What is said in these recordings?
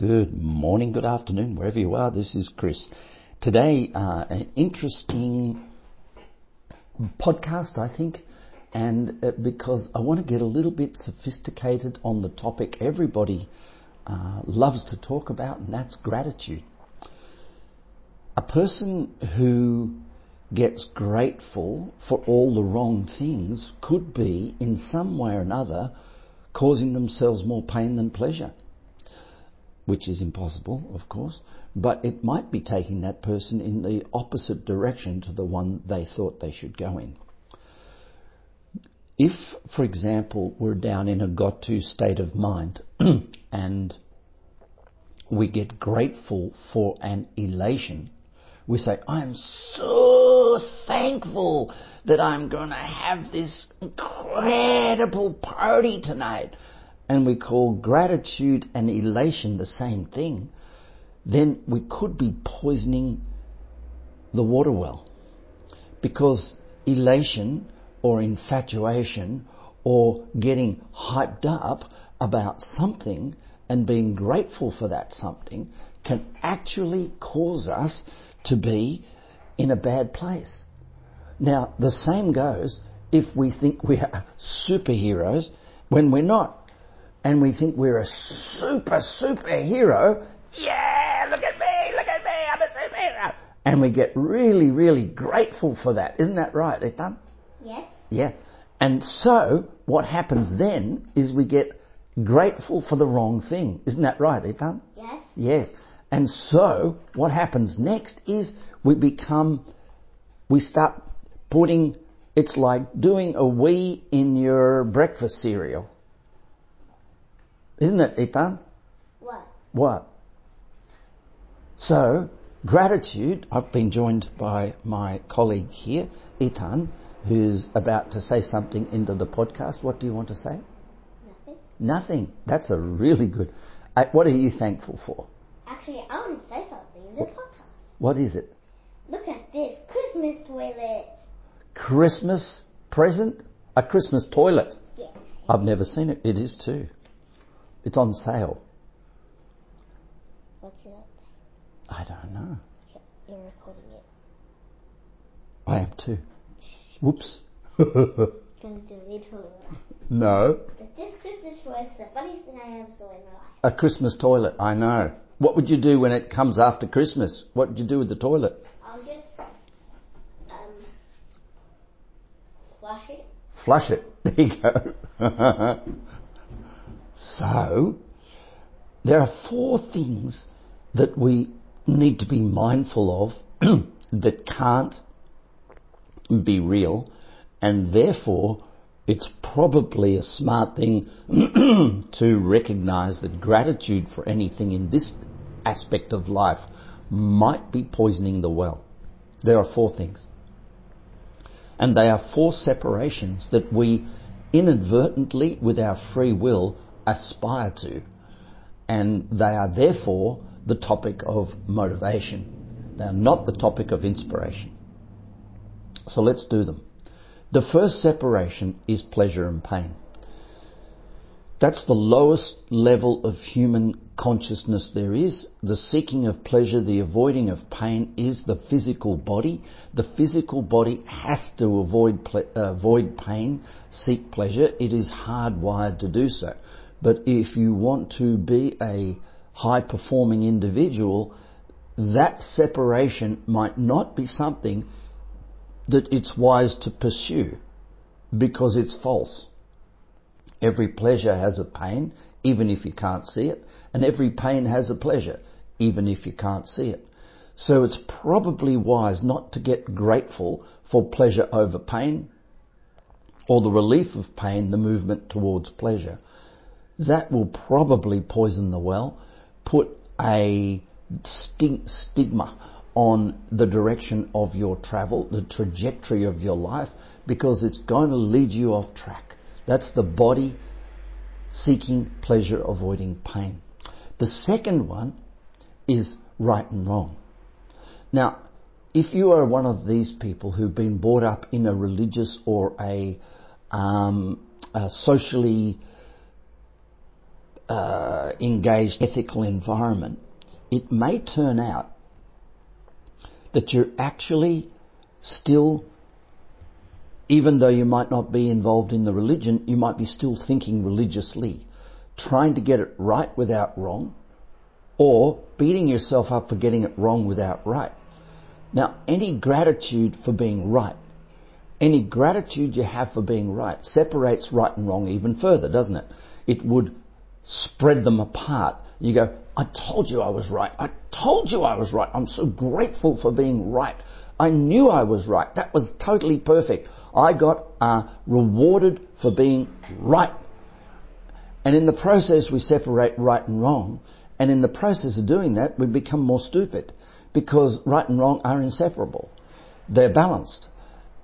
Good morning, good afternoon, wherever you are. This is Chris. Today, uh, an interesting podcast, I think, and uh, because I want to get a little bit sophisticated on the topic everybody uh, loves to talk about, and that's gratitude. A person who gets grateful for all the wrong things could be, in some way or another, causing themselves more pain than pleasure which is impossible, of course, but it might be taking that person in the opposite direction to the one they thought they should go in. If, for example, we're down in a got to state of mind and we get grateful for an elation, we say, I'm so thankful that I'm going to have this incredible party tonight and we call gratitude and elation the same thing, then we could be poisoning the water well. Because elation or infatuation or getting hyped up about something and being grateful for that something can actually cause us to be in a bad place. Now, the same goes if we think we are superheroes when we're not and we think we're a super, superhero. Yeah, look at me, look at me, I'm a superhero. And we get really, really grateful for that. Isn't that right, Ethan? Yes. Yeah. And so, what happens then is we get grateful for the wrong thing. Isn't that right, Ethan? Yes. Yes. And so, what happens next is we become, we start putting, it's like doing a wee in your breakfast cereal. Isn't it, Ethan? What? What? So, gratitude, I've been joined by my colleague here, Ethan, who's about to say something into the podcast. What do you want to say? Nothing. Nothing. That's a really good. Uh, what are you thankful for? Actually, I want to say something in the podcast. What is it? Look at this Christmas toilet. Christmas present? A Christmas toilet? Yes. I've never seen it. It is too. It's on sale. What's it? I don't know. You're recording it. I am too. Whoops. Gonna delete it. no. But this Christmas toilet is the funniest thing I ever saw in my life. A Christmas toilet, I know. What would you do when it comes after Christmas? What would you do with the toilet? I'll just um flush it. Flush it. There you go. so, there are four things that we need to be mindful of that can't be real, and therefore it's probably a smart thing to recognize that gratitude for anything in this aspect of life might be poisoning the well. There are four things. And they are four separations that we inadvertently, with our free will, aspire to. And they are therefore the topic of motivation. They are not the topic of inspiration. So let's do them. The first separation is pleasure and pain. That's the lowest level of human consciousness there is. The seeking of pleasure, the avoiding of pain is the physical body. The physical body has to avoid, ple- uh, avoid pain, seek pleasure. It is hardwired to do so. But if you want to be a high performing individual, that separation might not be something that it's wise to pursue because it's false. Every pleasure has a pain, even if you can't see it, and every pain has a pleasure, even if you can't see it. So it's probably wise not to get grateful for pleasure over pain or the relief of pain, the movement towards pleasure. That will probably poison the well, put a stigma on the direction of your travel, the trajectory of your life, because it's going to lead you off track. That's the body seeking pleasure, avoiding pain. The second one is right and wrong. Now, if you are one of these people who've been brought up in a religious or a, um, a socially uh, engaged ethical environment, it may turn out that you're actually still, even though you might not be involved in the religion, you might be still thinking religiously, trying to get it right without wrong, or beating yourself up for getting it wrong without right. Now, any gratitude for being right, any gratitude you have for being right, separates right and wrong even further, doesn't it? It would spread them apart. You go, I told you I was right. I told you I was right. I'm so grateful for being right. I knew I was right. That was totally perfect. I got uh, rewarded for being right. And in the process, we separate right and wrong. And in the process of doing that, we become more stupid because right and wrong are inseparable. They're balanced.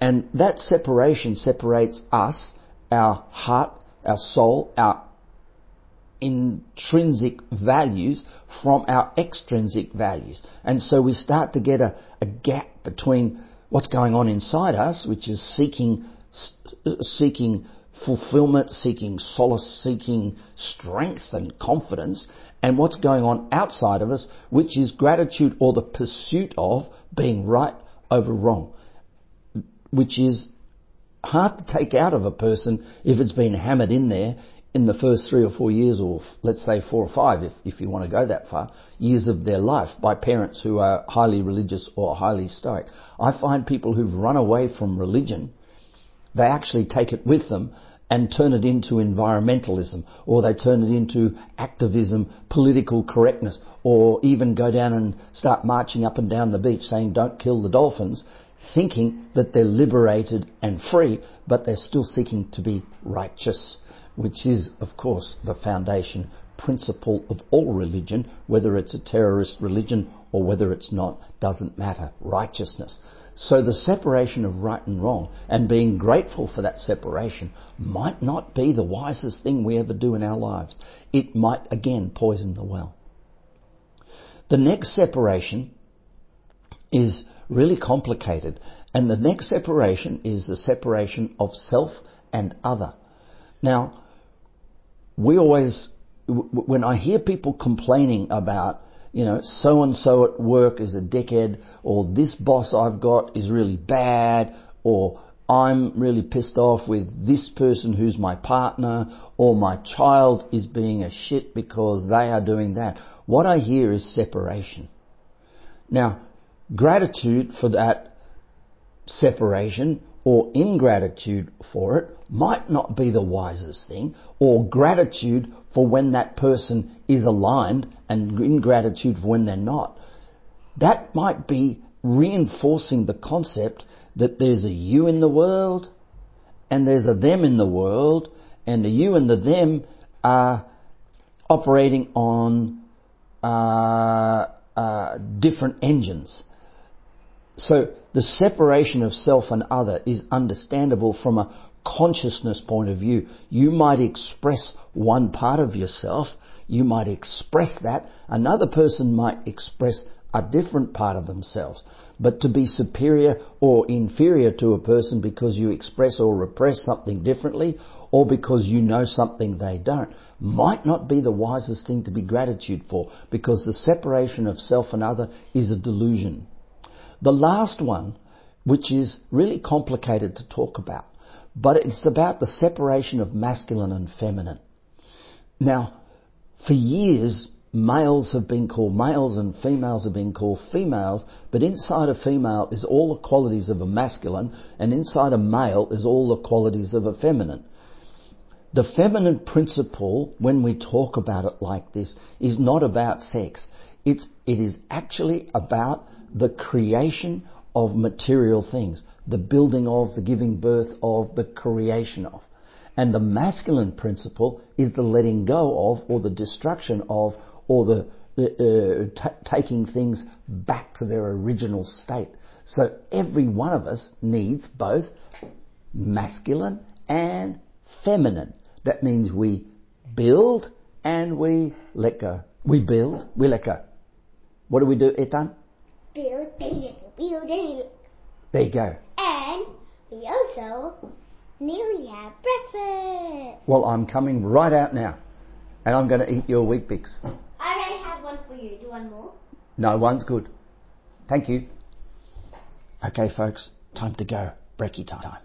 And that separation separates us, our heart, our soul, our intrinsic values from our extrinsic values. And so we start to get a, a gap between what's going on inside us, which is seeking, seeking fulfillment, seeking solace, seeking strength and confidence, and what's going on outside of us, which is gratitude or the pursuit of being right over wrong, which is hard to take out of a person if it's been hammered in there in the first three or four years, or let's say four or five, if, if you want to go that far, years of their life by parents who are highly religious or highly stoic. I find people who've run away from religion, they actually take it with them and turn it into environmentalism, or they turn it into activism, political correctness, or even go down and start marching up and down the beach saying, don't kill the dolphins, thinking that they're liberated and free, but they're still seeking to be righteous which is, of course, the foundation principle of all religion, whether it's a terrorist religion or whether it's not, doesn't matter. Righteousness. So the separation of right and wrong and being grateful for that separation might not be the wisest thing we ever do in our lives. It might again poison the well. The next separation is really complicated and the next separation is the separation of self and other. Now, we always, when I hear people complaining about, you know, so and so at work is a dickhead, or this boss I've got is really bad, or I'm really pissed off with this person who's my partner, or my child is being a shit because they are doing that. What I hear is separation. Now, gratitude for that separation or ingratitude for it might not be the wisest thing, or gratitude for when that person is aligned and ingratitude for when they're not. That might be reinforcing the concept that there's a you in the world and there's a them in the world, and the you and the them are operating on uh, uh, different engines. So the separation of self and other is understandable from a consciousness point of view. You might express one part of yourself, you might express that, another person might express a different part of themselves. But to be superior or inferior to a person because you express or repress something differently or because you know something they don't might not be the wisest thing to be gratitude for because the separation of self and other is a delusion. The last one, which is really complicated to talk about, but it's about the separation of masculine and feminine. Now, for years, males have been called males and females have been called females, but inside a female is all the qualities of a masculine, and inside a male is all the qualities of a feminine. The feminine principle, when we talk about it like this, is not about sex. It's, it is actually about the creation of material things, the building of, the giving birth of, the creation of. And the masculine principle is the letting go of, or the destruction of, or the, uh, t- taking things back to their original state. So every one of us needs both masculine and feminine. That means we build and we let go. We build, we let go. What do we do, Ethan? Build a little, build little. There you go. And we also nearly have breakfast. Well, I'm coming right out now. and I'm going to eat your Weet-Bix. I already have one for you. Do one more? No, one's good. Thank you. Okay, folks, time to go. Brekkie time.